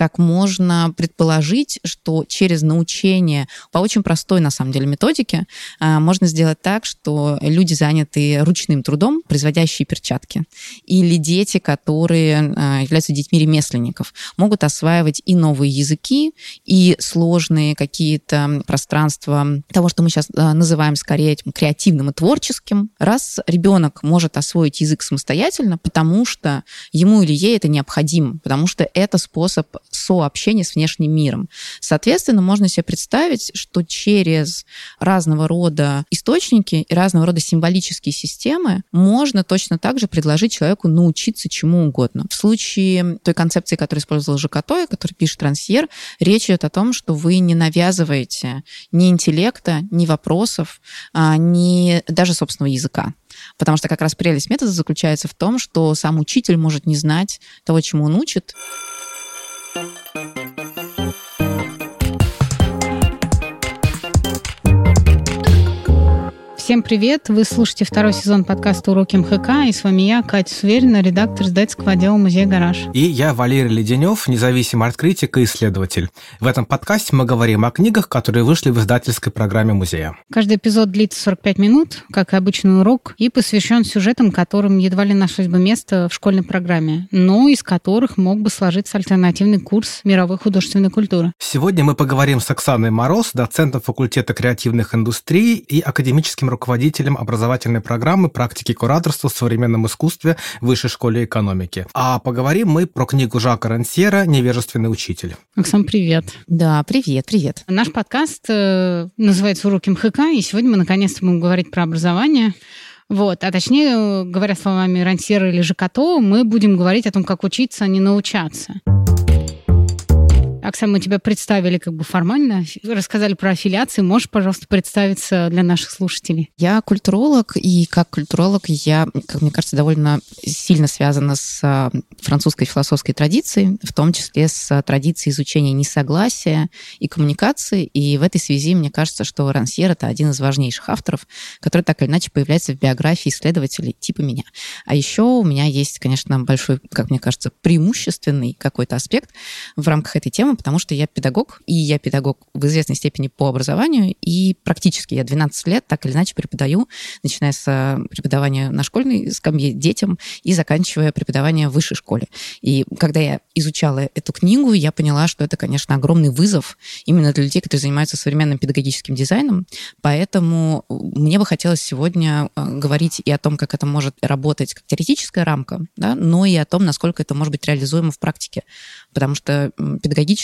как можно предположить, что через научение по очень простой, на самом деле, методике а, можно сделать так, что люди, занятые ручным трудом, производящие перчатки, или дети, которые а, являются детьми ремесленников, могут осваивать и новые языки, и сложные какие-то пространства того, что мы сейчас а, называем скорее этим креативным и творческим. Раз ребенок может освоить язык самостоятельно, потому что ему или ей это необходимо, потому что это способ сообщения с внешним миром. Соответственно, можно себе представить, что через разного рода источники и разного рода символические системы можно точно так же предложить человеку научиться чему угодно. В случае той концепции, которую использовал Жакато, который пишет Трансьер, речь идет о том, что вы не навязываете ни интеллекта, ни вопросов, а, ни даже собственного языка. Потому что как раз прелесть метода заключается в том, что сам учитель может не знать того, чему он учит. Всем привет! Вы слушаете второй сезон подкаста «Уроки МХК», и с вами я, Катя Суверина, редактор издательского отдела музея «Гараж». И я, Валерий Леденев, независимый арт-критик и исследователь. В этом подкасте мы говорим о книгах, которые вышли в издательской программе музея. Каждый эпизод длится 45 минут, как и обычный урок, и посвящен сюжетам, которым едва ли нашлось бы место в школьной программе, но из которых мог бы сложиться альтернативный курс мировой художественной культуры. Сегодня мы поговорим с Оксаной Мороз, доцентом факультета креативных индустрий и академическим руководителем руководителем образовательной программы практики кураторства в современном искусстве в Высшей школе экономики. А поговорим мы про книгу Жака Рансьера «Неверственный учитель». Оксан, привет. Да, привет, привет. Наш подкаст э, называется «Уроки МХК», и сегодня мы наконец-то будем говорить про образование. Вот, а точнее, говоря словами Рансьера или Жакато, мы будем говорить о том, как учиться, а не научаться. Оксана, мы тебя представили как бы формально, рассказали про аффилиации. Можешь, пожалуйста, представиться для наших слушателей? Я культуролог, и как культуролог я, как мне кажется, довольно сильно связана с а, французской философской традицией, в том числе с традицией изучения несогласия и коммуникации. И в этой связи мне кажется, что Рансьер — это один из важнейших авторов, который так или иначе появляется в биографии исследователей типа меня. А еще у меня есть, конечно, большой, как мне кажется, преимущественный какой-то аспект в рамках этой темы, потому что я педагог, и я педагог в известной степени по образованию, и практически я 12 лет так или иначе преподаю, начиная с э, преподавания на школьной скамье детям и заканчивая преподавание в высшей школе. И когда я изучала эту книгу, я поняла, что это, конечно, огромный вызов именно для людей, которые занимаются современным педагогическим дизайном, поэтому мне бы хотелось сегодня э, говорить и о том, как это может работать как теоретическая рамка, да, но и о том, насколько это может быть реализуемо в практике, потому что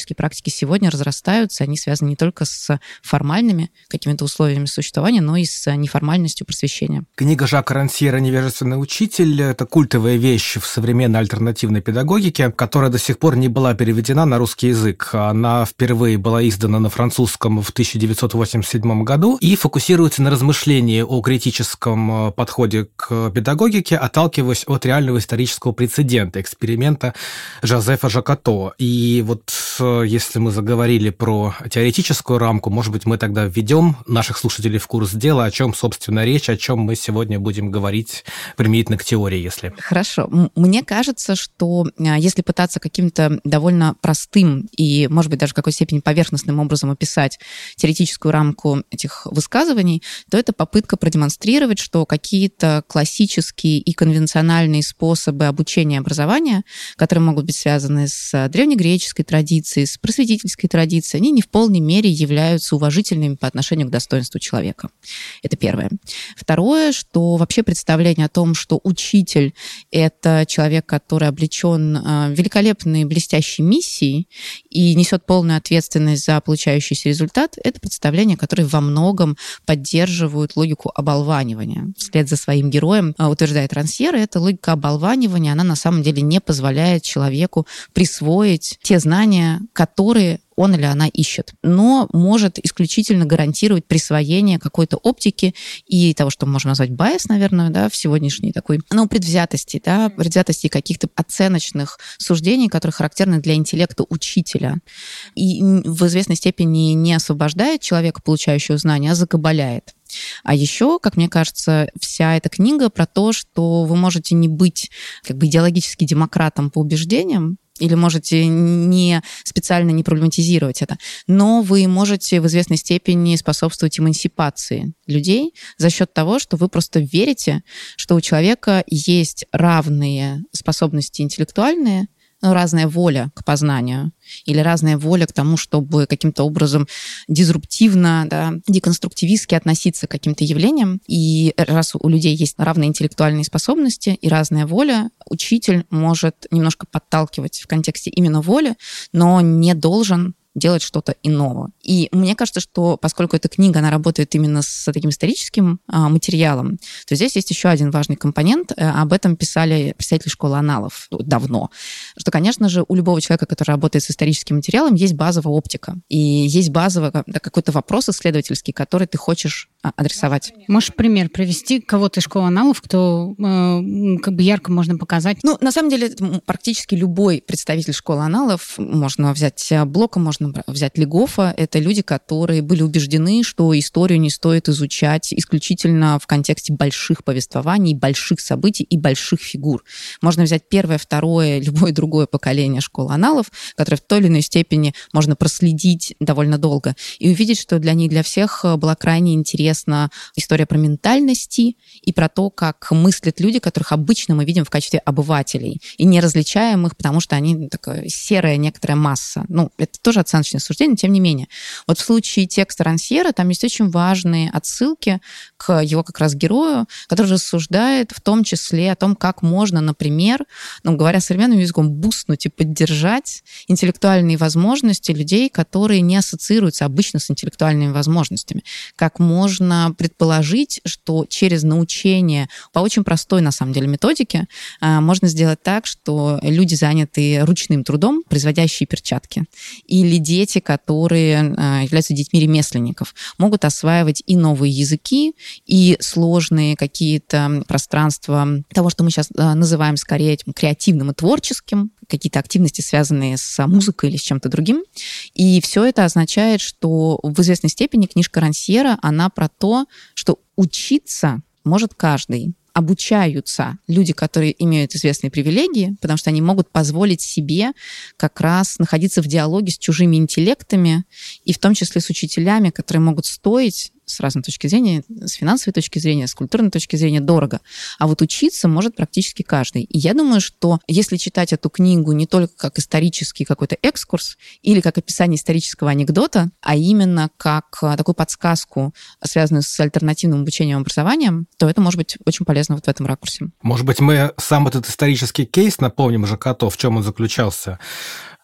педагогические практики сегодня разрастаются, они связаны не только с формальными какими-то условиями существования, но и с неформальностью просвещения. Книга Жака Рансьера «Невежественный учитель» — это культовая вещь в современной альтернативной педагогике, которая до сих пор не была переведена на русский язык. Она впервые была издана на французском в 1987 году и фокусируется на размышлении о критическом подходе к педагогике, отталкиваясь от реального исторического прецедента, эксперимента Жозефа Жакато. И вот э, если мы заговорили про теоретическую рамку, может быть, мы тогда введем наших слушателей в курс дела, о чем, собственно, речь, о чем мы сегодня будем говорить применительно к теории, если. Хорошо. Мне кажется, что а, если пытаться каким-то довольно простым и, может быть, даже в какой степени поверхностным образом описать теоретическую рамку этих высказываний, то это попытка продемонстрировать, что какие-то классические и конвенциональные способы обучения и образования, которые могут быть связаны с древнегреческой традицией, традиции, с просветительской традицией, они не в полной мере являются уважительными по отношению к достоинству человека. Это первое. Второе, что вообще представление о том, что учитель — это человек, который облечен а, великолепной блестящей миссией и несет полную ответственность за получающийся результат, это представление, которое во многом поддерживает логику оболванивания. Вслед за своим героем, а, утверждает Рансьера, эта логика оболванивания, она на самом деле не позволяет человеку присвоить те знания, которые он или она ищет, но может исключительно гарантировать присвоение какой-то оптики и того, что мы можем назвать байс, наверное, да, в сегодняшней такой, ну, предвзятости, да, предвзятости каких-то оценочных суждений, которые характерны для интеллекта учителя. И в известной степени не освобождает человека, получающего знания, а закабаляет. А еще, как мне кажется, вся эта книга про то, что вы можете не быть как бы идеологически демократом по убеждениям, или можете не специально не проблематизировать это, но вы можете в известной степени способствовать эмансипации людей за счет того, что вы просто верите, что у человека есть равные способности интеллектуальные, ну, разная воля к познанию или разная воля к тому, чтобы каким-то образом дизруптивно, да, деконструктивистски относиться к каким-то явлениям. И раз у людей есть равные интеллектуальные способности и разная воля, учитель может немножко подталкивать в контексте именно воли, но не должен делать что-то иного. И мне кажется, что поскольку эта книга, она работает именно с таким историческим а, материалом, то здесь есть еще один важный компонент. А, об этом писали представители школы аналов давно. Что, конечно же, у любого человека, который работает с историческим материалом, есть базовая оптика. И есть базовый да, какой-то вопрос исследовательский, который ты хочешь а, адресовать. Можешь пример привести кого-то из школы аналов, кто э, как бы ярко можно показать? Ну, на самом деле, практически любой представитель школы аналов, можно взять Блока, можно взять Легофа, это люди, которые были убеждены, что историю не стоит изучать исключительно в контексте больших повествований, больших событий и больших фигур. Можно взять первое, второе, любое другое поколение школы аналов, которое в той или иной степени можно проследить довольно долго, и увидеть, что для них, для всех была крайне интересна история про ментальности и про то, как мыслят люди, которых обычно мы видим в качестве обывателей, и не различаем их, потому что они такая серая некоторая масса. Ну, это тоже оценочное суждение, тем не менее. Вот в случае текста Рансьера там есть очень важные отсылки к его как раз герою, который рассуждает в том числе о том, как можно, например, ну, говоря современным языком, бустнуть и поддержать интеллектуальные возможности людей, которые не ассоциируются обычно с интеллектуальными возможностями. Как можно предположить, что через научение по очень простой, на самом деле, методике а, можно сделать так, что люди, занятые ручным трудом, производящие перчатки, или дети, которые а, являются детьми ремесленников, могут осваивать и новые языки, и сложные какие-то пространства того, что мы сейчас а, называем скорее этим креативным и творческим, какие-то активности, связанные с музыкой или с чем-то другим. И все это означает, что в известной степени книжка Рансьера, она про то, что учиться может каждый обучаются люди, которые имеют известные привилегии, потому что они могут позволить себе как раз находиться в диалоге с чужими интеллектами, и в том числе с учителями, которые могут стоить с разной точки зрения, с финансовой точки зрения, с культурной точки зрения дорого. А вот учиться может практически каждый. И я думаю, что если читать эту книгу не только как исторический какой-то экскурс или как описание исторического анекдота, а именно как а, такую подсказку, связанную с альтернативным обучением и образованием, то это может быть очень полезно вот в этом ракурсе. Может быть, мы сам этот исторический кейс напомним уже Жакато, в чем он заключался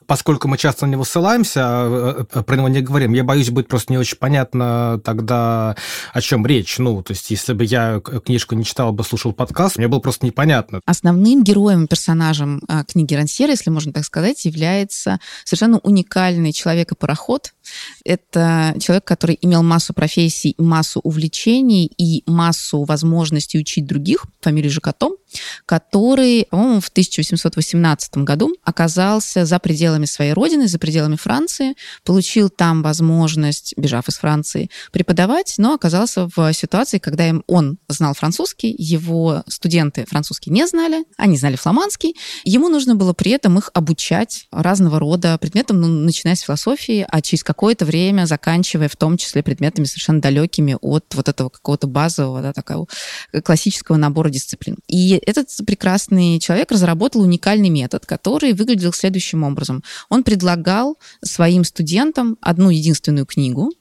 поскольку мы часто на него ссылаемся, а, а, про него не говорим, я боюсь, будет просто не очень понятно тогда, о чем речь. Ну, то есть, если бы я книжку не читал бы, слушал подкаст, мне было просто непонятно. Основным героем, персонажем а, книги Рансера, если можно так сказать, является совершенно уникальный человек-пароход. Это человек, который имел массу профессий, массу увлечений и массу возможностей учить других, фамилию Жакатом, который, по-моему, в 1818 году оказался за пределами своей родины, за пределами Франции, получил там возможность, бежав из Франции, преподавать, но оказался в ситуации, когда он знал французский, его студенты французский не знали, они знали фламандский, ему нужно было при этом их обучать разного рода предметам, ну, начиная с философии, а через какое-то время заканчивая в том числе предметами совершенно далекими от вот этого какого-то базового, да, такого классического набора дисциплин. И этот прекрасный человек разработал уникальный метод, который выглядел следующим образом. Он предлагал своим студентам одну единственную книгу,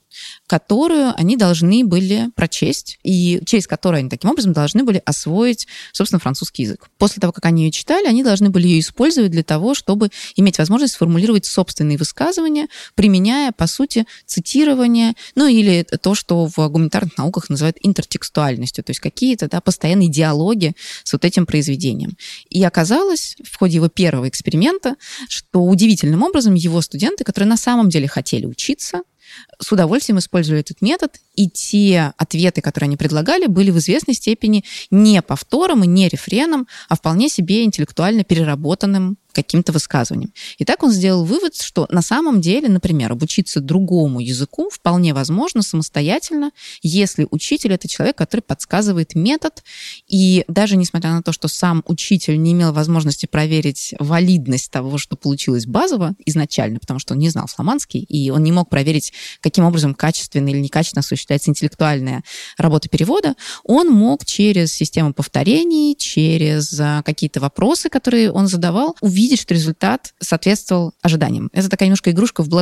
которую они должны были прочесть, и через которую они таким образом должны были освоить, собственно, французский язык. После того, как они ее читали, они должны были ее использовать для того, чтобы иметь возможность сформулировать собственные высказывания, применяя, по сути, цитирование, ну или то, что в гуманитарных науках называют интертекстуальностью, то есть какие-то да, постоянные диалоги с вот этим произведением. И оказалось в ходе его первого эксперимента, что удивительным образом его студенты, которые на самом деле хотели учиться, с удовольствием использовали этот метод, и те ответы, которые они предлагали, были в известной степени не повтором и не рефреном, а вполне себе интеллектуально переработанным каким-то высказыванием. И так он сделал вывод, что на самом деле, например, обучиться другому языку вполне возможно самостоятельно, если учитель это человек, который подсказывает метод, и даже несмотря на то, что сам учитель не имел возможности проверить валидность того, что получилось базово изначально, потому что он не знал фламандский, и он не мог проверить, каким образом качественно или некачественно осуществляется интеллектуальная работа перевода, он мог через систему повторений, через а, какие-то вопросы, которые он задавал, увидеть, что результат соответствовал ожиданиям. Это такая немножко игрушка в black.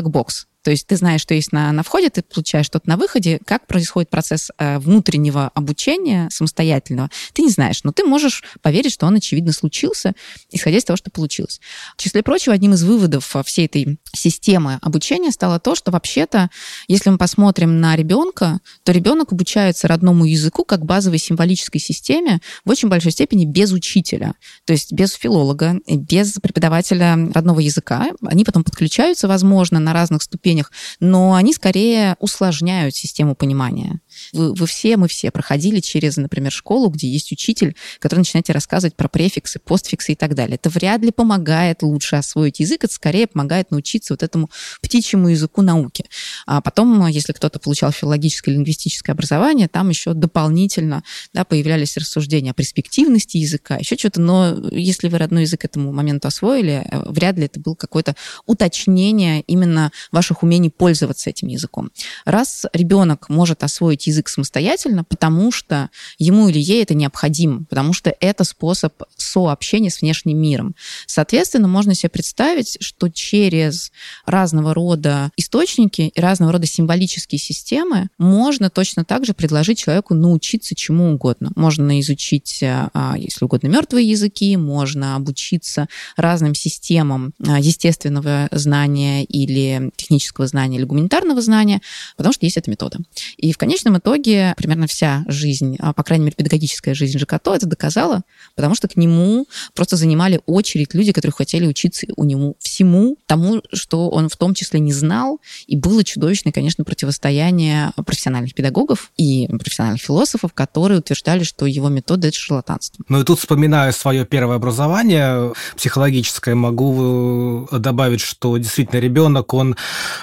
То есть ты знаешь, что есть на, на входе, ты получаешь что-то на выходе. Как происходит процесс э, внутреннего обучения самостоятельного, ты не знаешь, но ты можешь поверить, что он, очевидно, случился, исходя из того, что получилось. В числе прочего, одним из выводов э, всей этой системы обучения стало то, что вообще-то, если мы посмотрим на ребенка, то ребенок обучается родному языку как базовой символической системе в очень большой степени без учителя, то есть без филолога, без преподавателя родного языка. Они потом подключаются, возможно, на разных ступенях ступенях, но они скорее усложняют систему понимания. Вы, вы все, мы все проходили через, например, школу, где есть учитель, который начинает рассказывать про префиксы, постфиксы и так далее. Это вряд ли помогает лучше освоить язык, это скорее помогает научиться вот этому птичьему языку науки. А потом, если кто-то получал филологическое лингвистическое образование, там еще дополнительно да, появлялись рассуждения о перспективности языка, еще что-то, но если вы родной язык к этому моменту освоили, э, вряд ли это было какое-то уточнение именно ваших умений пользоваться этим языком. Раз ребенок может освоить язык самостоятельно, потому что ему или ей это необходимо, потому что это способ сообщения с внешним миром. Соответственно, можно себе представить, что через разного рода источники и разного рода символические системы можно точно так же предложить человеку научиться чему угодно. Можно изучить, а, если угодно, мертвые языки, можно обучиться разным системам а, естественного знания или технического знания или гуманитарного знания, потому что есть эта метода. И в конечном итоге примерно вся жизнь, а, по крайней мере, педагогическая жизнь Жакато это доказала, потому что к нему просто занимали очередь люди, которые хотели учиться у него всему тому, что он в том числе не знал, и было чудовищное, конечно, противостояние профессиональных педагогов и профессиональных философов, которые утверждали, что его метода — это шарлатанство. Ну и тут, вспоминая свое первое образование психологическое, могу э, добавить, что действительно ребенок, он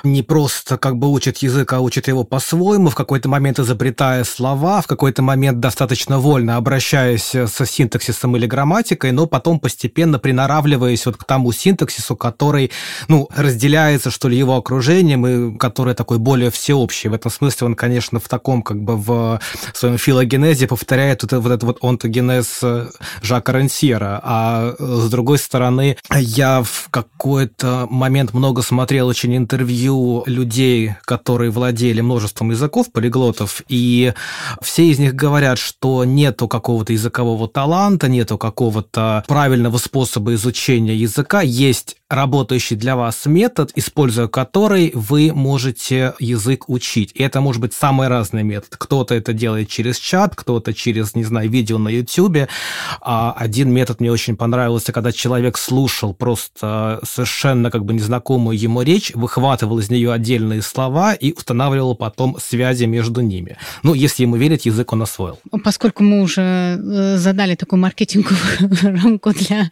не просто как бы учит язык, а учит его по-своему, в какой-то момент изобретая слова, в какой-то момент достаточно вольно обращаясь со синтаксисом или грамматикой, но потом постепенно приноравливаясь вот к тому синтаксису, который, ну, разделяется, что ли, его окружением и который такой более всеобщий. В этом смысле он, конечно, в таком как бы в своем филогенезе повторяет вот, вот этот вот онтогенез Жака Рансьера. А с другой стороны, я в какой-то момент много смотрел очень интервью людей, которые владели множеством языков, полиглотов, и все из них говорят, что нету какого-то языкового таланта, нету какого-то правильного способа изучения языка, есть работающий для вас метод, используя который вы можете язык учить. И это может быть самый разный метод. Кто-то это делает через чат, кто-то через, не знаю, видео на YouTube. А один метод мне очень понравился, когда человек слушал просто совершенно как бы незнакомую ему речь, выхватывал из нее отдельные слова и устанавливал потом связи между ними. Ну, если ему верить, язык он освоил. Поскольку мы уже э, задали такую маркетинговую рамку для,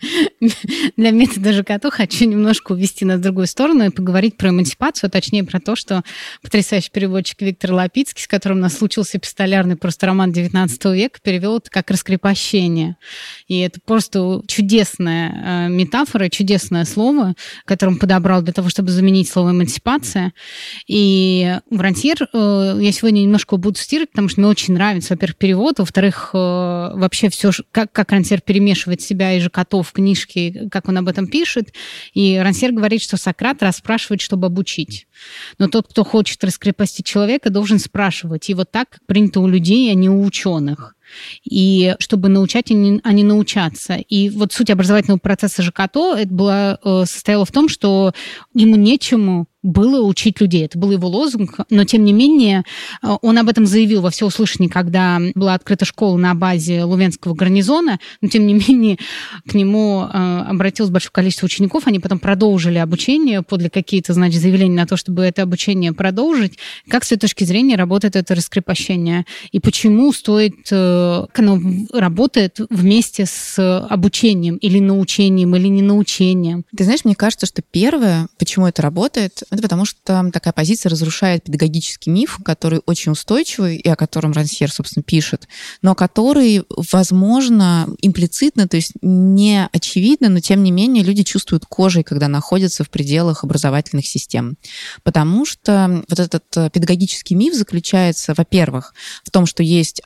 для метода ЖКТ, хочу хочу немножко увести нас в другую сторону и поговорить про эмансипацию, а точнее про то, что потрясающий переводчик Виктор Лапицкий, с которым у нас случился пистолярный просто роман 19 века, перевел это как раскрепощение. И это просто чудесная э, метафора, чудесное слово, которое он подобрал для того, чтобы заменить слово эмансипация. И в Рантьер э, я сегодня немножко буду цитировать, потому что мне очень нравится, во-первых, перевод, во-вторых, э, вообще все, как, как Рантьер перемешивает себя и Жакотов в книжке, как он об этом пишет. И Рансер говорит, что Сократ расспрашивает, чтобы обучить. Но тот, кто хочет раскрепостить человека, должен спрашивать. И вот так, принято у людей, а не у ученых и чтобы научать, а не, а не научаться. И вот суть образовательного процесса ЖКТО это было, э, состояла в том, что ему нечему было учить людей. Это был его лозунг, но тем не менее э, он об этом заявил во всеуслышание, когда была открыта школа на базе Лувенского гарнизона, но тем не менее к нему э, обратилось большое количество учеников, они потом продолжили обучение, подле какие-то, значит, заявления на то, чтобы это обучение продолжить. Как с этой точки зрения работает это раскрепощение? И почему стоит как оно работает вместе с обучением или научением, или не научением? Ты знаешь, мне кажется, что первое, почему это работает, это потому что такая позиция разрушает педагогический миф, который очень устойчивый и о котором Рансьер, собственно, пишет, но который, возможно, имплицитно, то есть не очевидно, но тем не менее люди чувствуют кожей, когда находятся в пределах образовательных систем. Потому что вот этот педагогический миф заключается, во-первых, в том, что есть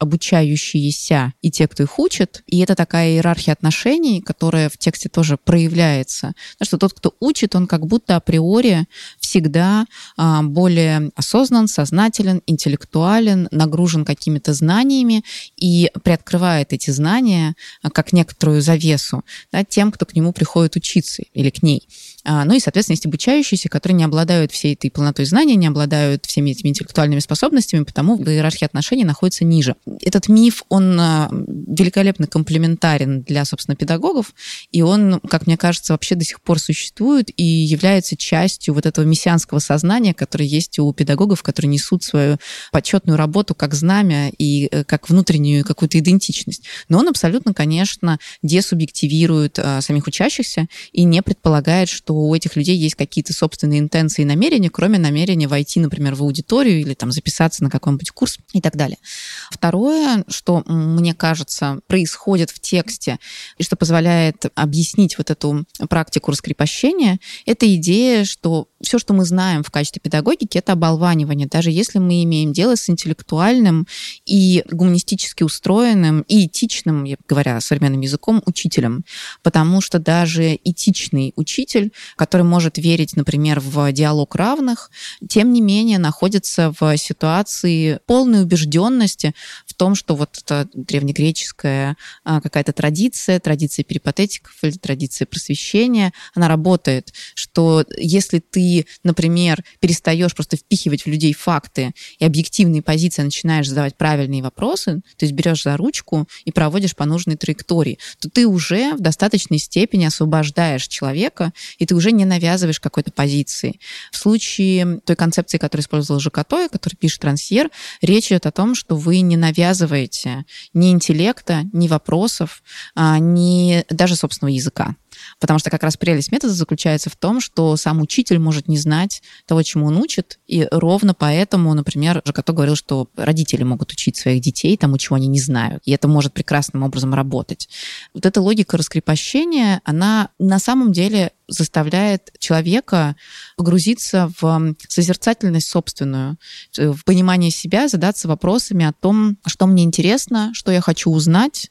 обучающиеся и те, кто их учит, и это такая иерархия отношений, которая в тексте тоже проявляется, что тот, кто учит, он как будто априори всегда а, более осознан, сознателен, интеллектуален, нагружен какими-то знаниями и приоткрывает эти знания а, как некоторую завесу да, тем, кто к нему приходит учиться или к ней. А, ну и, соответственно, есть обучающиеся, которые не обладают всей этой полнотой знаний, не обладают всеми этими интеллектуальными способностями, потому в иерархии отношений находится ниже. Этот миф, он а, великолепно комплементарен для, собственно, педагогов, и он, как мне кажется, вообще до сих пор существует и является частью вот этого мессианского сознания, которое есть у педагогов, которые несут свою почетную работу как знамя и э, как внутреннюю какую-то идентичность. Но он абсолютно, конечно, десубъективирует а, самих учащихся и не предполагает, что у этих людей есть какие-то собственные интенции и намерения, кроме намерения войти, например, в аудиторию или там записаться на какой-нибудь курс и так далее. Второе, что, мне кажется, происходит в тексте и что позволяет объяснить вот эту практику раскрепощения, это идея, что все, что мы знаем в качестве педагогики, это оболванивание. Даже если мы имеем дело с интеллектуальным и гуманистически устроенным и этичным, я говоря современным языком, учителем. Потому что даже этичный учитель который может верить, например, в диалог равных, тем не менее находится в ситуации полной убежденности в том, что вот эта древнегреческая а, какая-то традиция, традиция перипатетиков или традиция просвещения, она работает, что если ты, например, перестаешь просто впихивать в людей факты и объективные позиции, начинаешь задавать правильные вопросы, то есть берешь за ручку и проводишь по нужной траектории, то ты уже в достаточной степени освобождаешь человека и ты уже не навязываешь какой-то позиции. В случае той концепции, которую использовал Жакотой, который пишет Трансьер, речь идет о том, что вы не навязываете ни интеллекта, ни вопросов, а, ни даже собственного языка. Потому что как раз прелесть метода заключается в том, что сам учитель может не знать того, чему он учит, и ровно поэтому, например, Жакато говорил, что родители могут учить своих детей тому, чего они не знают, и это может прекрасным образом работать. Вот эта логика раскрепощения, она на самом деле заставляет человека погрузиться в созерцательность собственную, в понимание себя, задаться вопросами о том, что мне интересно, что я хочу узнать,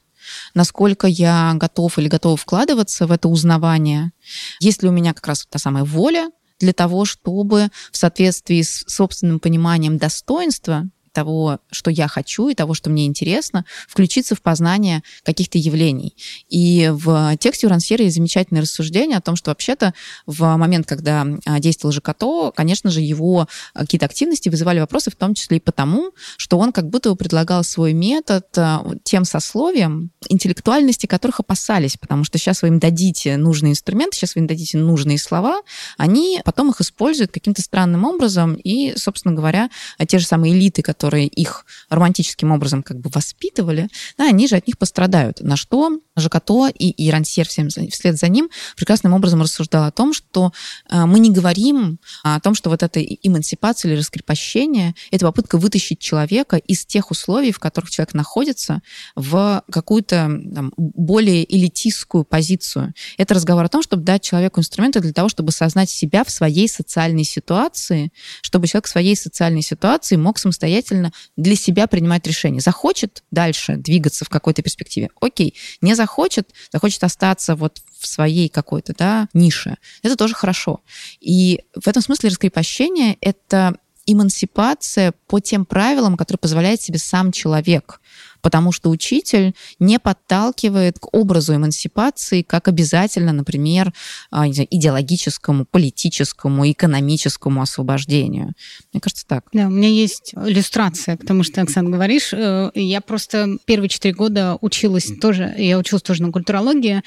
насколько я готов или готова вкладываться в это узнавание, есть ли у меня как раз та самая воля для того, чтобы в соответствии с собственным пониманием достоинства того, что я хочу и того, что мне интересно, включиться в познание каких-то явлений. И в тексте у Рансьера есть замечательное рассуждение о том, что вообще-то в момент, когда а, действовал Жакато, конечно же, его какие-то активности вызывали вопросы, в том числе и потому, что он как будто бы предлагал свой метод а, тем сословиям, интеллектуальности которых опасались, потому что сейчас вы им дадите нужные инструменты, сейчас вы им дадите нужные слова, они потом их используют каким-то странным образом, и, собственно говоря, те же самые элиты, которые которые их романтическим образом как бы воспитывали, да, они же от них пострадают. На что Жакато и, и Рансьер всем вслед за ним прекрасным образом рассуждал о том, что э, мы не говорим о том, что вот эта эмансипация или раскрепощение — это попытка вытащить человека из тех условий, в которых человек находится, в какую-то там, более элитистскую позицию. Это разговор о том, чтобы дать человеку инструменты для того, чтобы осознать себя в своей социальной ситуации, чтобы человек в своей социальной ситуации мог самостоятельно самостоятельно для себя принимать решение. Захочет дальше двигаться в какой-то перспективе, окей. Не захочет, захочет остаться вот в своей какой-то да, нише. Это тоже хорошо. И в этом смысле раскрепощение — это эмансипация по тем правилам, которые позволяет себе сам человек потому что учитель не подталкивает к образу эмансипации как обязательно, например, а, идеологическому, политическому, экономическому освобождению. Мне кажется, так. Да, у меня есть иллюстрация к тому, что Оксана, говоришь. Э, я просто первые четыре года училась тоже, я училась тоже на культурологии,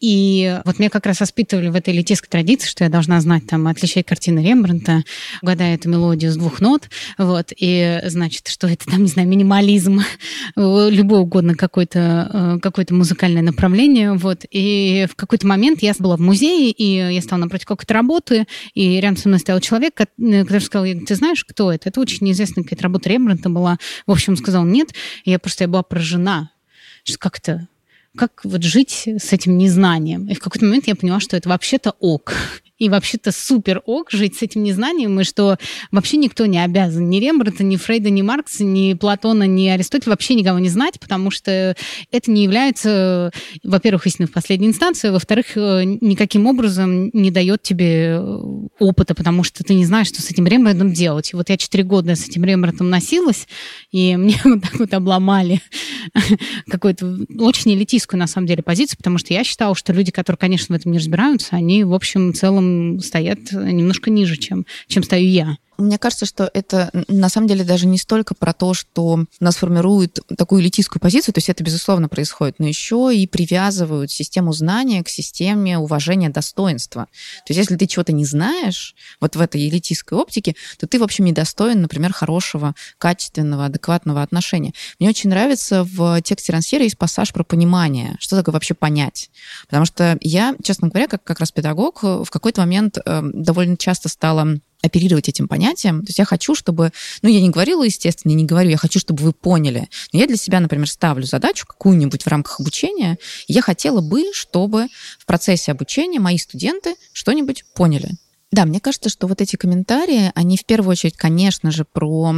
и вот меня как раз воспитывали в этой элитистской традиции, что я должна знать, там, отличать картины Рембрандта, угадая эту мелодию с двух нот, вот, и, значит, что это там, не знаю, минимализм, любое угодно какое-то какое музыкальное направление, вот, и в какой-то момент я была в музее, и я стала напротив какой-то работы, и рядом со мной стоял человек, который сказал, ты знаешь, кто это? Это очень неизвестная какая-то работа Рембрандта была. В общем, сказал нет, и я просто я была поражена, что как-то как вот жить с этим незнанием. И в какой-то момент я поняла, что это вообще-то ок и вообще-то супер ок жить с этим незнанием, и что вообще никто не обязан ни Рембрандта, ни Фрейда, ни Маркса, ни Платона, ни Аристотеля вообще никого не знать, потому что это не является, во-первых, истиной в последней инстанции, во-вторых, э, никаким образом не дает тебе э, опыта, потому что ты не знаешь, что с этим Рембрандтом делать. И вот я четыре года с этим Рембрандтом носилась, и мне вот так вот обломали какую-то очень элитистскую, на самом деле, позицию, потому что я считала, что люди, которые, конечно, в этом не разбираются, они, в общем, целом стоят немножко ниже, чем, чем стою я. Мне кажется, что это на самом деле даже не столько про то, что нас формирует такую элитистскую позицию, то есть это, безусловно, происходит, но еще и привязывают систему знания к системе уважения достоинства. То есть если ты чего-то не знаешь, вот в этой элитистской оптике, то ты, в общем, недостоин, например, хорошего, качественного, адекватного отношения. Мне очень нравится в тексте Рансера есть пассаж про понимание, что такое вообще понять. Потому что я, честно говоря, как, как раз педагог, в какой-то момент э, довольно часто стала оперировать этим понятием. То есть я хочу, чтобы... Ну, я не говорила, естественно, не говорю, я хочу, чтобы вы поняли. Но я для себя, например, ставлю задачу какую-нибудь в рамках обучения, я хотела бы, чтобы в процессе обучения мои студенты что-нибудь поняли. Да, мне кажется, что вот эти комментарии, они в первую очередь, конечно же, про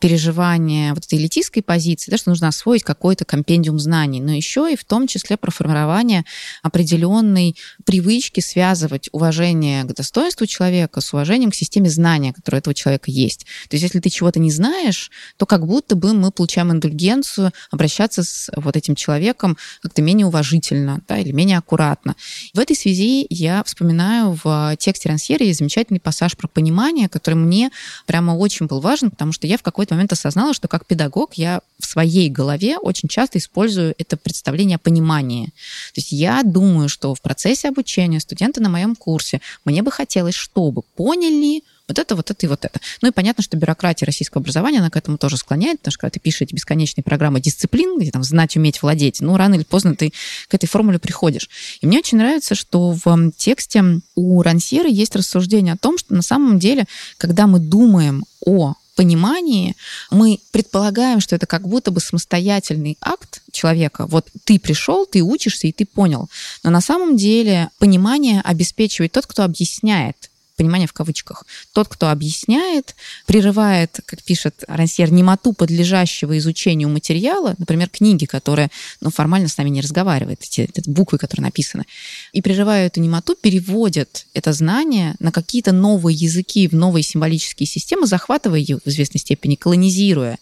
переживание вот этой элитистской позиции, да, что нужно освоить какой-то компендиум знаний, но еще и в том числе про формирование определенной привычки связывать уважение к достоинству человека с уважением к системе знания, которая этого человека есть. То есть если ты чего-то не знаешь, то как будто бы мы получаем индульгенцию обращаться с вот этим человеком как-то менее уважительно да, или менее аккуратно. В этой связи я вспоминаю в тексте Рансьери замечательный пассаж про понимание, который мне прямо очень был важен, потому что я в какой-то момент осознала, что как педагог я в своей голове очень часто использую это представление о понимании. То есть я думаю, что в процессе обучения студенты на моем курсе мне бы хотелось, чтобы поняли, вот это, вот это и вот это. Ну и понятно, что бюрократия российского образования, она к этому тоже склоняет, потому что когда ты пишешь эти бесконечные программы дисциплин, где там знать, уметь, владеть, ну рано или поздно ты к этой формуле приходишь. И мне очень нравится, что в тексте у Рансьера есть рассуждение о том, что на самом деле, когда мы думаем о понимании мы предполагаем, что это как будто бы самостоятельный акт человека. Вот ты пришел, ты учишься, и ты понял. Но на самом деле понимание обеспечивает тот, кто объясняет понимание в кавычках. Тот, кто объясняет, прерывает, как пишет Рансьер, немоту подлежащего изучению материала, например, книги, которые ну, формально с нами не разговаривают, эти, эти буквы, которые написаны, и прерывая эту немоту, переводят это знание на какие-то новые языки, в новые символические системы, захватывая ее в известной степени, колонизируя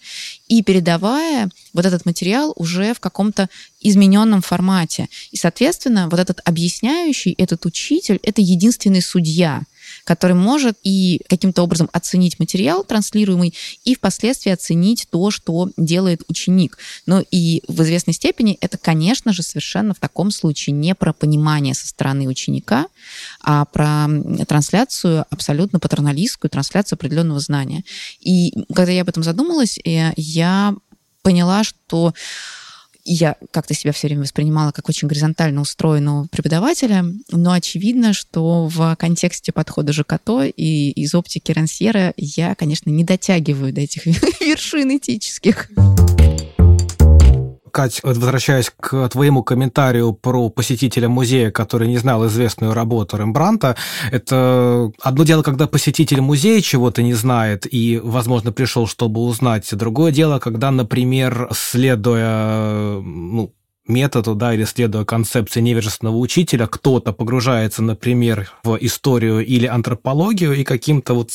и передавая вот этот материал уже в каком-то измененном формате. И, соответственно, вот этот объясняющий, этот учитель, это единственный судья – который может и каким-то образом оценить материал транслируемый, и впоследствии оценить то, что делает ученик. Но и в известной степени это, конечно же, совершенно в таком случае не про понимание со стороны ученика, а про трансляцию абсолютно патерналистскую, трансляцию определенного знания. И когда я об этом задумалась, э, я поняла, что я как-то себя все время воспринимала как очень горизонтально устроенного преподавателя, но очевидно, что в контексте подхода ЖКТО и из оптики Рансьера я, конечно, не дотягиваю до этих вершин этических. Кать, возвращаясь к твоему комментарию про посетителя музея, который не знал известную работу Рембранта, это одно дело, когда посетитель музея чего-то не знает и, возможно, пришел, чтобы узнать. Другое дело, когда, например, следуя ну, методу, да, или следуя концепции невежественного учителя, кто-то погружается, например, в историю или антропологию и каким-то вот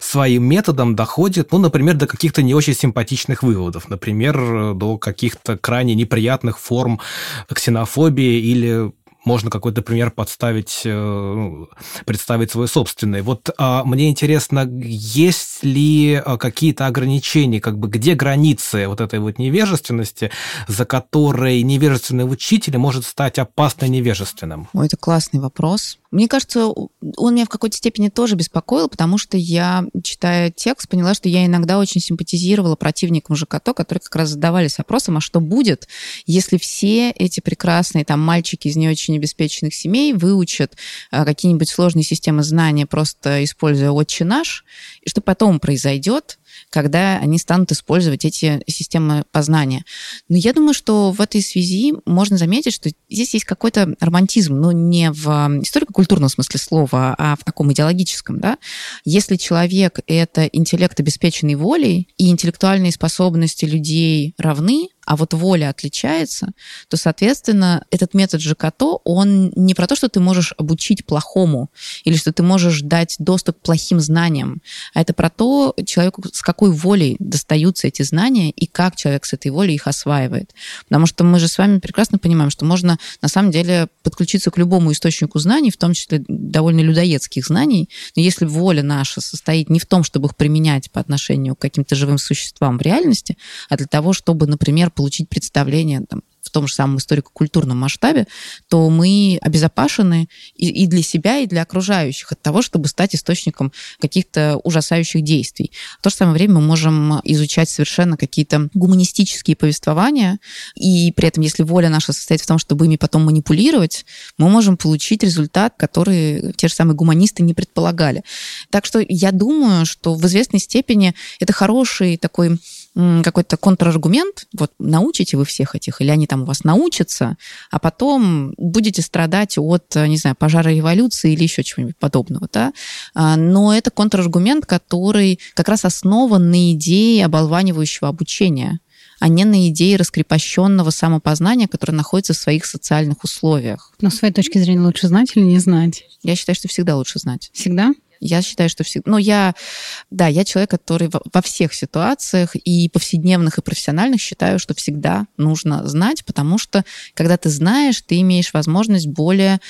своим методом доходит, ну, например, до каких-то не очень симпатичных выводов, например, до каких-то крайне неприятных форм ксенофобии или можно какой-то пример подставить, э, представить свой собственный. Вот а, мне интересно, есть ли а, какие-то ограничения, как бы где границы вот этой вот невежественности, за которой невежественный учитель может стать опасно невежественным? Ой, это классный вопрос. Мне кажется, он меня в какой-то степени тоже беспокоил, потому что я читая текст, поняла, что я иногда очень симпатизировала противникам ЖКТ, которые как раз задавались вопросом, а что будет, если все эти прекрасные там мальчики из не очень обеспеченных семей выучат а, какие-нибудь сложные системы знания, просто используя отче наш, и что потом произойдет, когда они станут использовать эти системы познания. Но я думаю, что в этой связи можно заметить, что здесь есть какой-то романтизм, но не в историко-культурном смысле слова, а в таком идеологическом. Да? Если человек — это интеллект, обеспеченный волей, и интеллектуальные способности людей равны, а вот воля отличается, то, соответственно, этот метод ЖКТО, он не про то, что ты можешь обучить плохому или что ты можешь дать доступ к плохим знаниям, а это про то, человеку, с какой волей достаются эти знания и как человек с этой волей их осваивает. Потому что мы же с вами прекрасно понимаем, что можно на самом деле подключиться к любому источнику знаний, в том числе довольно людоедских знаний, но если воля наша состоит не в том, чтобы их применять по отношению к каким-то живым существам в реальности, а для того, чтобы, например, получить представление там, в том же самом историко-культурном масштабе, то мы обезопасены и, для себя, и для окружающих от того, чтобы стать источником каких-то ужасающих действий. В то же самое время мы можем изучать совершенно какие-то гуманистические повествования, и при этом, если воля наша состоит в том, чтобы ими потом манипулировать, мы можем получить результат, который те же самые гуманисты не предполагали. Так что я думаю, что в известной степени это хороший такой какой-то контраргумент, вот научите вы всех этих, или они там у вас научатся, а потом будете страдать от, не знаю, пожара революции или еще чего-нибудь подобного, да. А, но это контраргумент, который как раз основан на идее оболванивающего обучения а не на идее раскрепощенного самопознания, которое находится в своих социальных условиях. Но с своей точки зрения лучше знать или не знать? Я считаю, что всегда лучше знать. Всегда? Я считаю, что всегда... Ну, я... Да, я человек, который во всех ситуациях и повседневных, и профессиональных считаю, что всегда нужно знать, потому что, когда ты знаешь, ты имеешь возможность более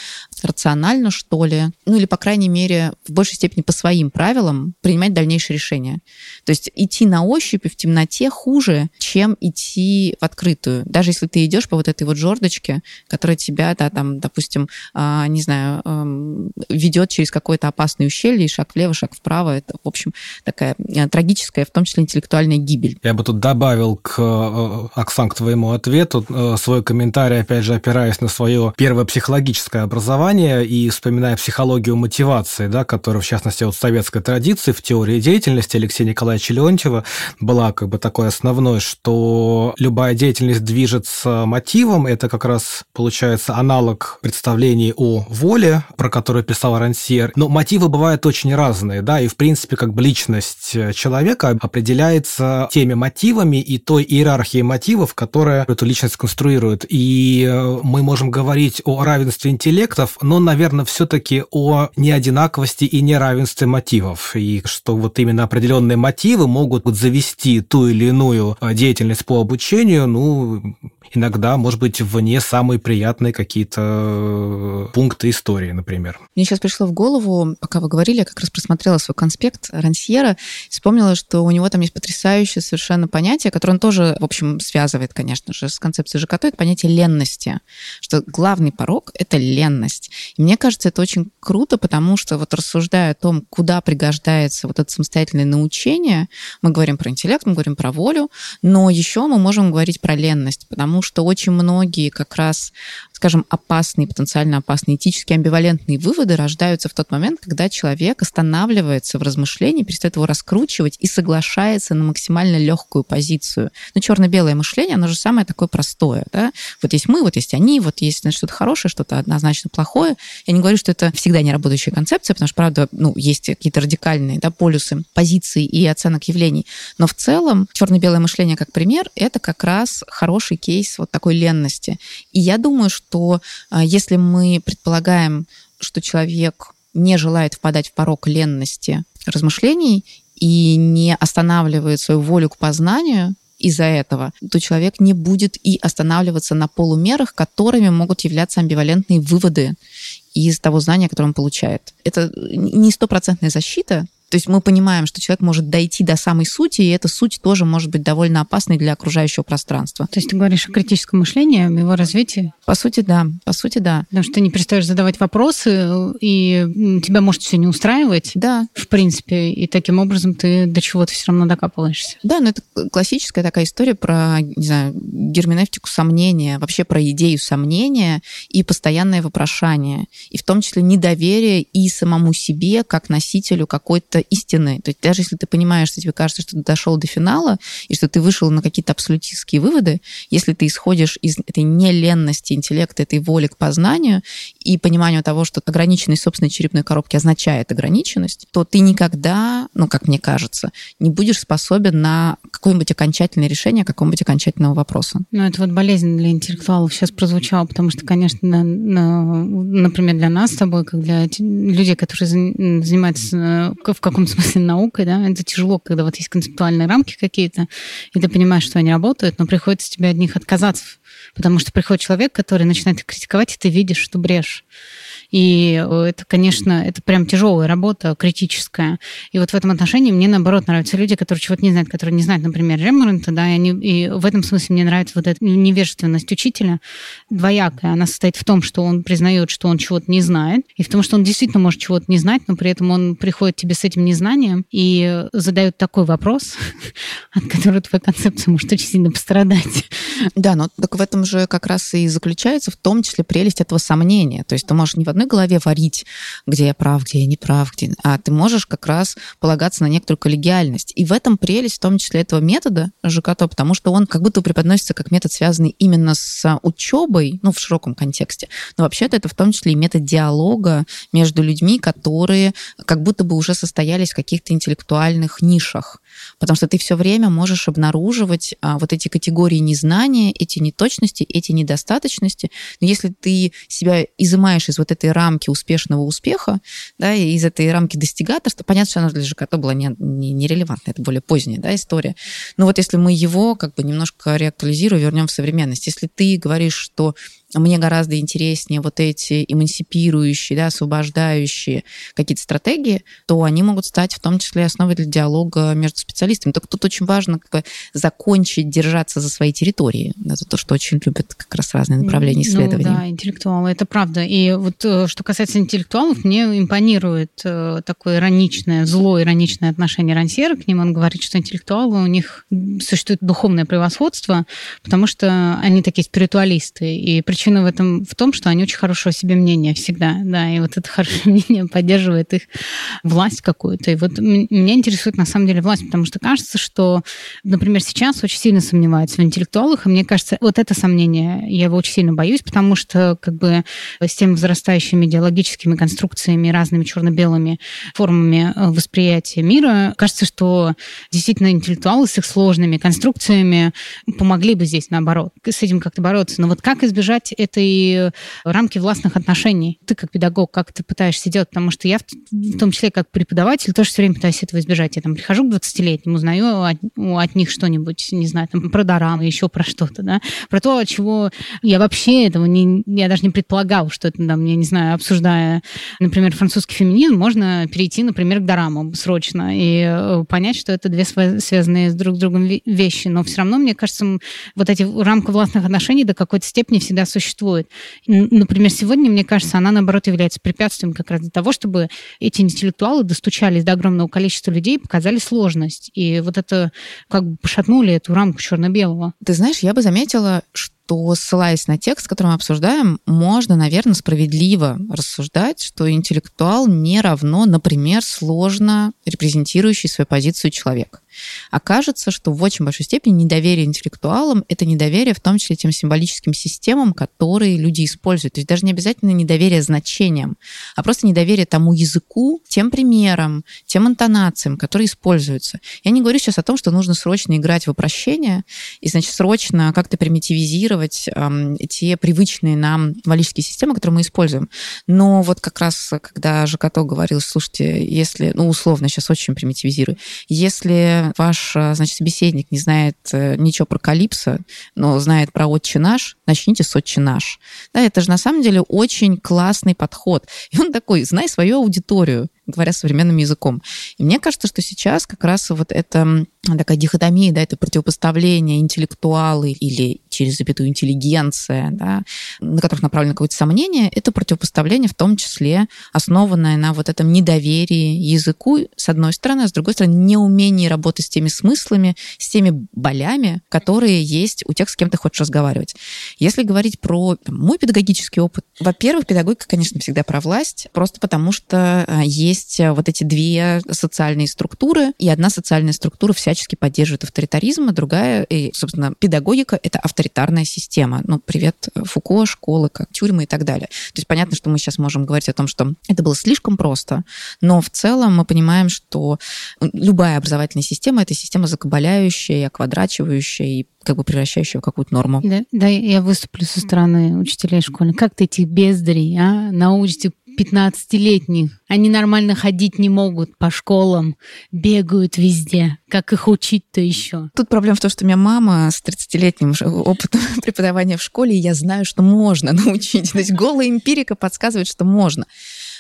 рационально, что ли, ну или, по крайней мере, в большей степени по своим правилам принимать дальнейшие решения. То есть идти на ощупь и в темноте хуже, чем идти в открытую. Даже если ты идешь по вот этой вот жердочке, которая тебя, да, там, допустим, а, не знаю, ведет через какое-то опасное ущелье, и шаг влево, шаг вправо. Это, в общем, такая э, трагическая, в том числе интеллектуальная гибель. Я бы тут добавил к, э, Оксан, к твоему ответу э, свой комментарий, опять же, опираясь на свое первое психологическое образование и вспоминая психологию мотивации, да, которая, в частности, от советской традиции в теории деятельности Алексея Николаевича Леонтьева была как бы такой основной, что любая деятельность движется мотивом, это как раз получается аналог представлений о воле, про которую писал Рансьер. Но мотивы бывают очень разные, да, и в принципе как бы личность э, человека определяется теми мотивами и той иерархией мотивов, которая эту личность конструирует. И э, мы можем говорить о равенстве интеллектов, но, наверное, все-таки о неодинаковости и неравенстве мотивов. И что вот именно определенные мотивы могут завести ту или иную э, деятельность по обучению, ну, иногда, может быть, вне самые приятные какие-то пункты истории, например. Мне сейчас пришло в голову, пока вы говорили, я как раз просмотрела свой конспект Рансьера, вспомнила, что у него там есть потрясающее совершенно понятие, которое он тоже, в общем, связывает, конечно же, с концепцией ЖКТ, это понятие ленности, что главный порог — это ленность. И мне кажется, это очень круто, потому что вот рассуждая о том, куда пригождается вот это самостоятельное научение, мы говорим про интеллект, мы говорим про волю, но еще мы можем говорить про ленность, потому что очень многие как раз скажем, опасные, потенциально опасные, этически амбивалентные выводы рождаются в тот момент, когда человек останавливается в размышлении, перестает его раскручивать и соглашается на максимально легкую позицию. Но черно-белое мышление, оно же самое такое простое. Да? Вот есть мы, вот есть они, вот есть значит, что-то хорошее, что-то однозначно плохое. Я не говорю, что это всегда не работающая концепция, потому что, правда, ну, есть какие-то радикальные да, полюсы позиций и оценок явлений. Но в целом черно-белое мышление как пример, это как раз хороший кейс вот такой ленности. И я думаю, что что а, если мы предполагаем, что человек не желает впадать в порог ленности размышлений и не останавливает свою волю к познанию, из-за этого, то человек не будет и останавливаться на полумерах, которыми могут являться амбивалентные выводы из того знания, которое он получает. Это не стопроцентная защита, То есть мы понимаем, что человек может дойти до самой сути, и эта суть тоже может быть довольно опасной для окружающего пространства. То есть ты говоришь о критическом мышлении, о его развитии? По сути, да. По сути, да. Потому что ты не перестаешь задавать вопросы, и тебя может все не устраивать. Да. В принципе. И таким образом ты до чего-то все равно докапываешься. Да, но это классическая такая история про, не знаю, герменевтику сомнения, вообще про идею сомнения и постоянное вопрошание. И в том числе недоверие и самому себе, как носителю какой-то истины. То есть даже если ты понимаешь, что тебе кажется, что ты дошел до финала, и что ты вышел на какие-то абсолютистские выводы, если ты исходишь из этой неленности интеллекта, этой воли к познанию и пониманию того, что ограниченность собственной черепной коробки означает ограниченность, то ты никогда, ну, как мне кажется, не будешь способен на какое-нибудь окончательное решение какого-нибудь окончательного вопроса. Ну, это вот болезнь для интеллектуалов сейчас прозвучало, потому что, конечно, на, на, например, для нас с тобой, как для людей, которые занимаются э, в каком-то смысле наукой, да, это тяжело, когда вот есть концептуальные рамки какие-то, и ты понимаешь, что они работают, но приходится тебе от них отказаться, потому что приходит человек, который начинает критиковать, и ты видишь, что брешь. И э, это, конечно, это прям тяжелая работа, критическая. И вот в этом отношении мне, наоборот, нравятся люди, которые чего-то не знают, которые не знают, например, Рембрандта, да, и, они, и в этом смысле мне нравится вот эта невежественность учителя двоякая. Она состоит в том, что он признает, что он чего-то не знает, и в том, что он действительно может чего-то не знать, но при этом он приходит тебе с этим незнанием и задает такой вопрос, от которого твоя концепция может очень сильно пострадать. Да, но так в этом же как раз и заключается в том числе прелесть этого сомнения. То есть ты можешь не в одной голове варить, где я прав, где я не прав, где... а ты можешь как раз полагаться на некоторую коллегиальность. И в этом прелесть, в том числе этого метода ЖКТ, потому что он как будто преподносится как метод, связанный именно с учебой, ну, в широком контексте. Но вообще-то это в том числе и метод диалога между людьми, которые как будто бы уже состоялись в каких-то интеллектуальных нишах. Потому что ты все время можешь обнаруживать а, вот эти категории незнания, эти неточности, эти недостаточности. Но если ты себя изымаешь из вот этой рамки успешного успеха, да, и из этой рамки достигаторства, понятно, что она для ЖКТ была не, не, нерелевантна, это более поздняя да, история. Но вот если мы его как бы немножко реактуализируем, вернем в современность, если ты говоришь, что мне гораздо интереснее вот эти эмансипирующие, да, освобождающие какие-то стратегии, то они могут стать в том числе основой для диалога между специалистами. Только тут очень важно как бы закончить держаться за своей территории. Это то, что очень любят как раз разные направления исследований. Ну, да, интеллектуалы, это правда. И вот э, что касается интеллектуалов, мне импонирует э, такое ироничное, зло ироничное отношение Рансера к ним. Он говорит, что интеллектуалы, у них существует духовное превосходство, потому что они такие спиритуалисты. И причина в этом в том, что они очень хорошего себе мнения всегда, да, и вот это хорошее мнение поддерживает их власть какую-то. И вот меня интересует на самом деле власть, потому что кажется, что, например, сейчас очень сильно сомневаются в интеллектуалах, и мне кажется, вот это сомнение, я его очень сильно боюсь, потому что как бы с теми возрастающими идеологическими конструкциями, разными черно-белыми формами э, восприятия мира, кажется, что действительно интеллектуалы с их сложными конструкциями помогли бы здесь, наоборот, с этим как-то бороться. Но вот как избежать избежать этой рамки властных отношений. Ты как педагог, как ты пытаешься делать? Потому что я, в том числе как преподаватель, тоже все время пытаюсь этого избежать. Я там прихожу к 20-летним, узнаю от, от них что-нибудь, не знаю, там, про дорамы, еще про что-то, да, про то, чего я вообще этого не, я даже не предполагал, что это, там, я не знаю, обсуждая, например, французский феминизм, можно перейти, например, к дорамам срочно и э, понять, что это две связанные с друг с другом вещи. Но все равно, мне кажется, вот эти рамки властных отношений до какой-то степени всегда существует. Например, сегодня, мне кажется, она, наоборот, является препятствием как раз для того, чтобы эти интеллектуалы достучались до огромного количества людей и показали сложность. И вот это как бы пошатнули эту рамку черно-белого. Ты знаешь, я бы заметила, что то, ссылаясь на текст, который мы обсуждаем, можно, наверное, справедливо рассуждать, что интеллектуал не равно, например, сложно репрезентирующий свою позицию человек. Окажется, что в очень большой степени недоверие интеллектуалам — это недоверие в том числе тем символическим системам, которые люди используют. То есть даже не обязательно недоверие значениям, а просто недоверие тому языку, тем примерам, тем интонациям, которые используются. Я не говорю сейчас о том, что нужно срочно играть в упрощение и, значит, срочно как-то примитивизировать адаптировать э, те привычные нам символические системы, которые мы используем. Но вот как раз, когда Жакато говорил, слушайте, если, ну, условно, сейчас очень примитивизирую, если ваш, значит, собеседник не знает э, ничего про Калипсо, но знает про «Отче наш», начните с «Отче наш». Да, это же на самом деле очень классный подход. И он такой, знай свою аудиторию. говоря современным языком. И мне кажется, что сейчас как раз вот это такая дихотомия, да, это противопоставление интеллектуалы или через запятую интеллигенция, да, на которых направлено какое-то сомнение, это противопоставление в том числе основанное на вот этом недоверии языку, с одной стороны, а с другой стороны, неумении работать с теми смыслами, с теми болями, которые есть у тех, с кем ты хочешь разговаривать. Если говорить про там, мой педагогический опыт, во-первых, педагогика, конечно, всегда про власть, просто потому что а, есть вот эти две социальные структуры, и одна социальная структура всячески поддерживает авторитаризм, а другая, и, собственно, педагогика — это авторитарная система. Ну, привет, Фуко, школы, как тюрьмы и так далее. То есть понятно, что мы сейчас можем говорить о том, что это было слишком просто, но в целом мы понимаем, что любая образовательная система — это система закабаляющая, оквадрачивающая и как бы превращающая в какую-то норму. Да, да, я выступлю со стороны учителей школы. Как ты этих бездарей а, научите 15-летних. Они нормально ходить не могут по школам, бегают везде. Как их учить-то еще? Тут проблема в том, что у меня мама с 30-летним опытом преподавания в школе, и я знаю, что можно научить. То есть голая эмпирика подсказывает, что можно.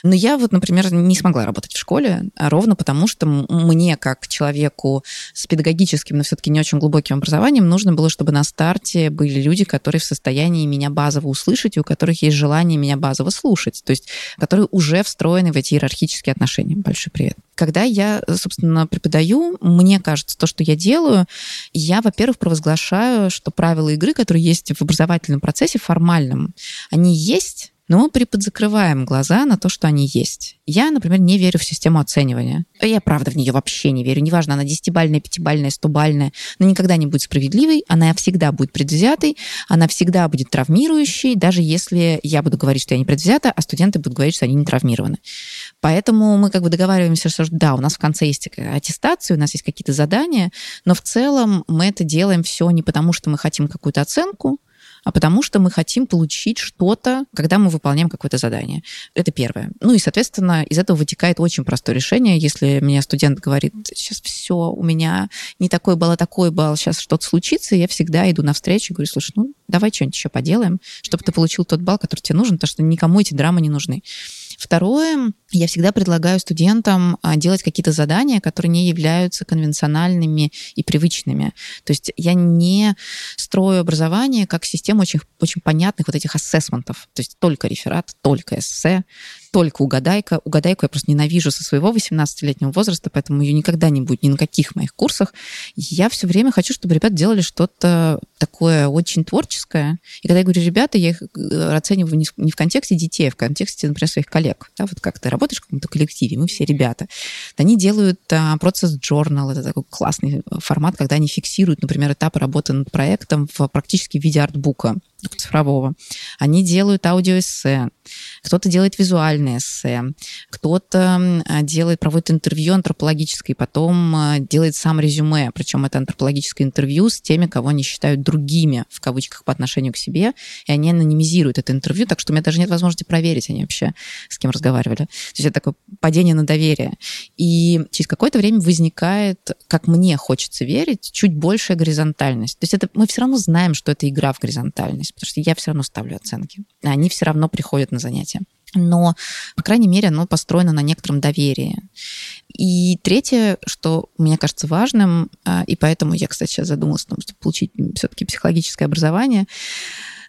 Но я вот, например, не смогла работать в школе, а ровно потому, что мне, как человеку с педагогическим, но все-таки не очень глубоким образованием, нужно было, чтобы на старте были люди, которые в состоянии меня базово услышать, и у которых есть желание меня базово слушать, то есть которые уже встроены в эти иерархические отношения. Большой привет. Когда я, собственно, преподаю, мне кажется, то, что я делаю, я, во-первых, провозглашаю, что правила игры, которые есть в образовательном процессе формальном, они есть, но мы приподзакрываем глаза на то, что они есть. Я, например, не верю в систему оценивания. Я, правда, в нее вообще не верю. Неважно, она десятибальная, пятибальная, стобальная, но никогда не будет справедливой, она всегда будет предвзятой, она всегда будет травмирующей, даже если я буду говорить, что я не предвзята, а студенты будут говорить, что они не травмированы. Поэтому мы как бы договариваемся, что да, у нас в конце есть аттестация, у нас есть какие-то задания, но в целом мы это делаем все не потому, что мы хотим какую-то оценку, а потому что мы хотим получить что-то, когда мы выполняем какое-то задание. Это первое. Ну и, соответственно, из этого вытекает очень простое решение. Если меня студент говорит, сейчас все, у меня не такой балл, а такой балл, сейчас что-то случится, я всегда иду навстречу и говорю, слушай, ну давай что-нибудь еще поделаем, чтобы ты получил тот балл, который тебе нужен, потому что никому эти драмы не нужны. Второе, я всегда предлагаю студентам а, делать какие-то задания, которые не являются конвенциональными и привычными. То есть я не строю образование как систему очень, очень понятных вот этих ассессментов. То есть только реферат, только эссе, только угадайка. Угадайку я просто ненавижу со своего 18-летнего возраста, поэтому ее никогда не будет ни на каких моих курсах. Я все время хочу, чтобы ребята делали что-то такое очень творческое. И когда я говорю ребята, я их э, оцениваю не в контексте детей, а в контексте, например, своих коллег. Да, вот как ты работаешь в каком-то коллективе, мы все ребята. Они делают а, процесс journal, это такой классный формат, когда они фиксируют, например, этапы работы над проектом в практически в виде артбука цифрового. Они делают аудиоэссе, кто-то делает визуальное эссе, кто-то делает, проводит интервью антропологическое, и потом а, делает сам резюме. Причем это антропологическое интервью с теми, кого они считают другими, в кавычках, по отношению к себе, и они анонимизируют это интервью, так что у меня даже нет возможности проверить, они вообще с кем разговаривали. То есть это такое падение на доверие. И через какое-то время возникает, как мне хочется верить, чуть большая горизонтальность. То есть это мы все равно знаем, что это игра в горизонтальность, потому что я все равно ставлю оценки. Они все равно приходят на занятия но, по крайней мере, оно построено на некотором доверии. И третье, что мне кажется важным, а, и поэтому я, кстати, сейчас задумалась о том, чтобы получить все-таки психологическое образование,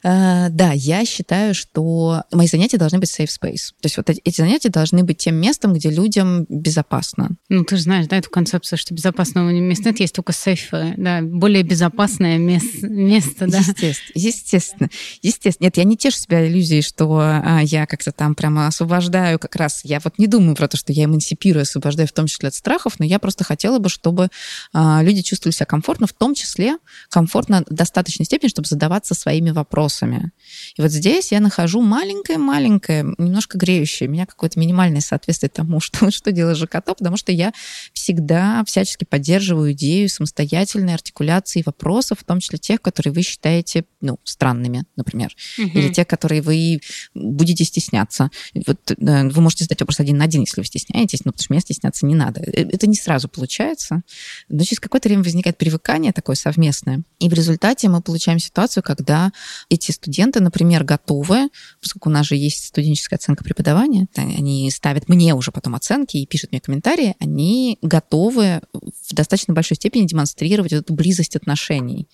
да, я считаю, что мои занятия должны быть safe space. То есть вот эти занятия должны быть тем местом, где людям безопасно. Ну, ты же знаешь, да, эту концепцию, что безопасного места нет, есть только сейф, да, более безопасное место, место да. Естественно, естественно. Естественно. Нет, я не тешу себя иллюзией, что а, я как-то там прямо освобождаю как раз. Я вот не думаю про то, что я эмансипирую, освобождаю в том числе от страхов, но я просто хотела бы, чтобы а, люди чувствовали себя комфортно, в том числе комфортно в достаточной степени, чтобы задаваться своими вопросами вопросами. И вот здесь я нахожу маленькое-маленькое, немножко греющее меня какое-то минимальное соответствие тому, что, что делает ЖКТО, потому что я всегда всячески поддерживаю идею самостоятельной артикуляции вопросов, в том числе тех, которые вы считаете ну, странными, например, угу. или тех, которые вы будете стесняться. Вот, вы можете задать вопрос один на один, если вы стесняетесь, но потому что меня стесняться не надо. Э, это не сразу получается, но через какое-то время возникает привыкание такое совместное. И в результате мы получаем ситуацию, когда эти студенты, например, готовы, поскольку у нас же есть студенческая оценка преподавания, они ставят мне уже потом оценки и пишут мне комментарии, они готовы в достаточно большой степени демонстрировать эту близость отношений.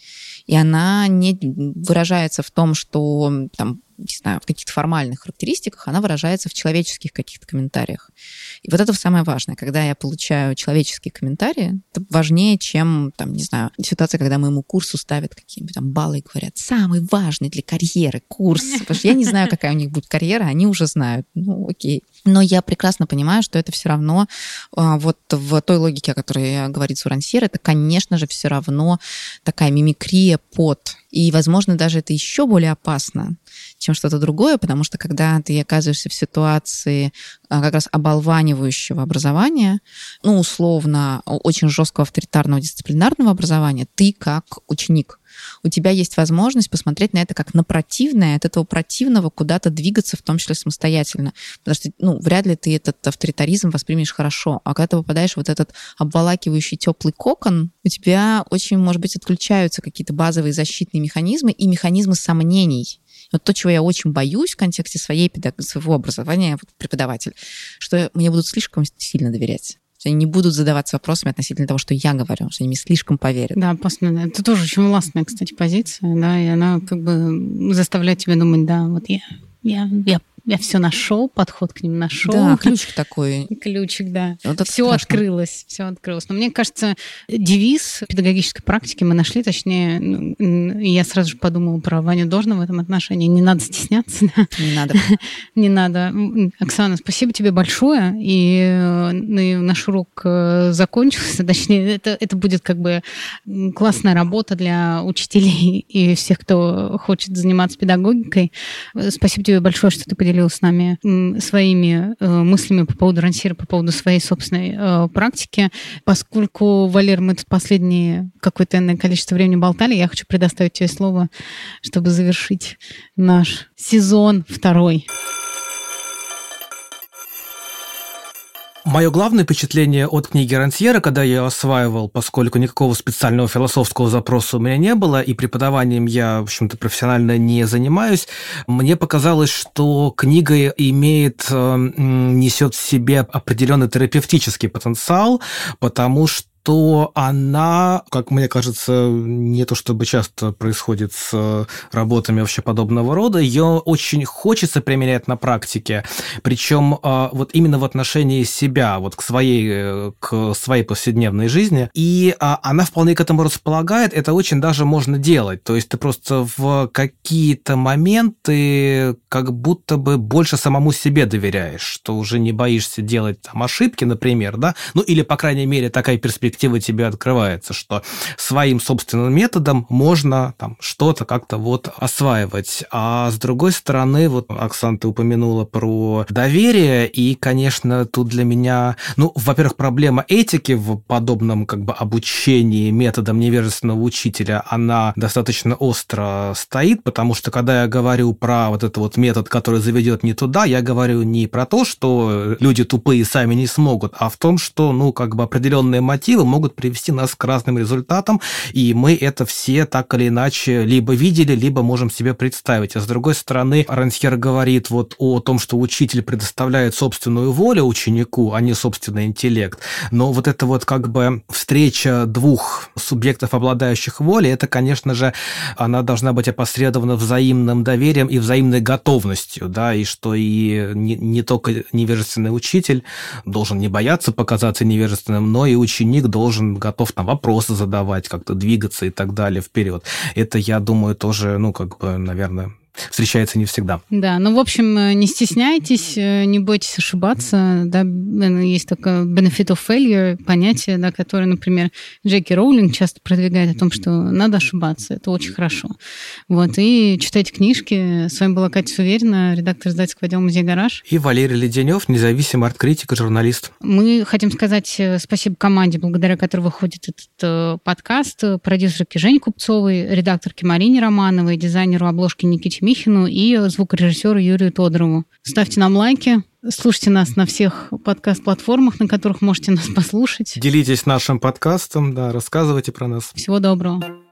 И она не выражается в том, что там, не знаю, в каких-то формальных характеристиках, она выражается в человеческих каких-то комментариях. И вот это самое важное. Когда я получаю человеческие комментарии, это важнее, чем, там, не знаю, ситуация, когда моему курсу ставят какие-нибудь там баллы и говорят, самый важный для карьеры курс. Потому что я не знаю, какая у них будет карьера, они уже знают. Ну, окей. Но я прекрасно понимаю, что это все равно а, вот в той логике, о которой говорит Сурансир, это, конечно же, все равно такая мимикрия под. И, возможно, даже это еще более опасно, чем что-то другое, потому что когда ты оказываешься в ситуации а, как раз оболванивающего образования, ну, условно, очень жесткого авторитарного дисциплинарного образования, ты как ученик у тебя есть возможность посмотреть на это как на противное, от этого противного куда-то двигаться, в том числе самостоятельно. Потому что, ну, вряд ли ты этот авторитаризм воспримешь хорошо. А когда ты попадаешь в вот этот обволакивающий теплый кокон, у тебя очень, может быть, отключаются какие-то базовые защитные механизмы и механизмы сомнений. Вот то, чего я очень боюсь в контексте своей педаг... своего образования, вот, преподаватель, что мне будут слишком сильно доверять что они не будут задаваться вопросами относительно того, что я говорю, что они мне слишком поверят. Да, после, это тоже очень властная, кстати, позиция, да, и она как бы заставляет тебя думать, да, вот я, я, я я все нашел, подход к ним нашел. Да, ключик такой. Ключик, да. Вот все страшно. открылось, все открылось. Но мне кажется, девиз педагогической практики мы нашли, точнее, ну, я сразу же подумала про Ваню Должного в этом отношении. Не надо стесняться. Да? Не надо. Не надо. Оксана, спасибо тебе большое. И, ну, и наш урок э, закончился. Точнее, это, это будет как бы классная работа для учителей и всех, кто хочет заниматься педагогикой. Спасибо тебе большое, что ты поделилась поделил с нами своими э, мыслями по поводу рансира, по поводу своей собственной э, практики. Поскольку, Валер, мы тут последние какое-то энное количество времени болтали, я хочу предоставить тебе слово, чтобы завершить наш сезон второй. Мое главное впечатление от книги Рансьера, когда я ее осваивал, поскольку никакого специального философского запроса у меня не было, и преподаванием я, в общем-то, профессионально не занимаюсь, мне показалось, что книга имеет, э, несет в себе определенный терапевтический потенциал, потому что то она, как мне кажется, не то чтобы часто происходит с работами вообще подобного рода, ее очень хочется применять на практике, причем а, вот именно в отношении себя, вот к своей, к своей повседневной жизни, и а, она вполне к этому располагает, это очень даже можно делать, то есть ты просто в какие-то моменты как будто бы больше самому себе доверяешь, что уже не боишься делать там ошибки, например, да, ну или, по крайней мере, такая перспектива перспектива тебе открывается, что своим собственным методом можно там что-то как-то вот осваивать. А с другой стороны, вот, Оксана, ты упомянула про доверие, и, конечно, тут для меня, ну, во-первых, проблема этики в подобном как бы обучении методом невежественного учителя, она достаточно остро стоит, потому что когда я говорю про вот этот вот метод, который заведет не туда, я говорю не про то, что люди тупые сами не смогут, а в том, что, ну, как бы определенные мотивы мотивы могут привести нас к разным результатам, и мы это все так или иначе либо видели, либо можем себе представить. А с другой стороны, Рансхер говорит вот о том, что учитель предоставляет собственную волю ученику, а не собственный интеллект. Но вот это вот как бы встреча двух субъектов, обладающих волей, это, конечно же, она должна быть опосредована взаимным доверием и взаимной готовностью, да, и что и не, не только невежественный учитель должен не бояться показаться невежественным, но и ученик должен готов там вопросы задавать, как-то двигаться и так далее вперед. Это, я думаю, тоже, ну, как бы, наверное, встречается не всегда. Да, ну, в общем, э, не стесняйтесь, э, не бойтесь ошибаться. Да, есть такое benefit of failure, понятие, да, которое, например, Джеки Роулинг часто продвигает о том, что надо ошибаться. Это очень хорошо. Вот, и читайте книжки. С вами была Катя Суверина, редактор издательского отдела «Музей Гараж». И Валерий Леденев, независимый арт-критик и журналист. Мы хотим сказать э, спасибо команде, благодаря которой выходит этот подкаст, продюсерке Жене Купцовой, редакторке Марине Романовой, дизайнеру обложки Никите Михину и звукорежиссеру Юрию Тодорову. Ставьте нам лайки, слушайте нас на всех подкаст-платформах, на которых можете нас послушать. Делитесь нашим подкастом, да, рассказывайте про нас. Всего доброго.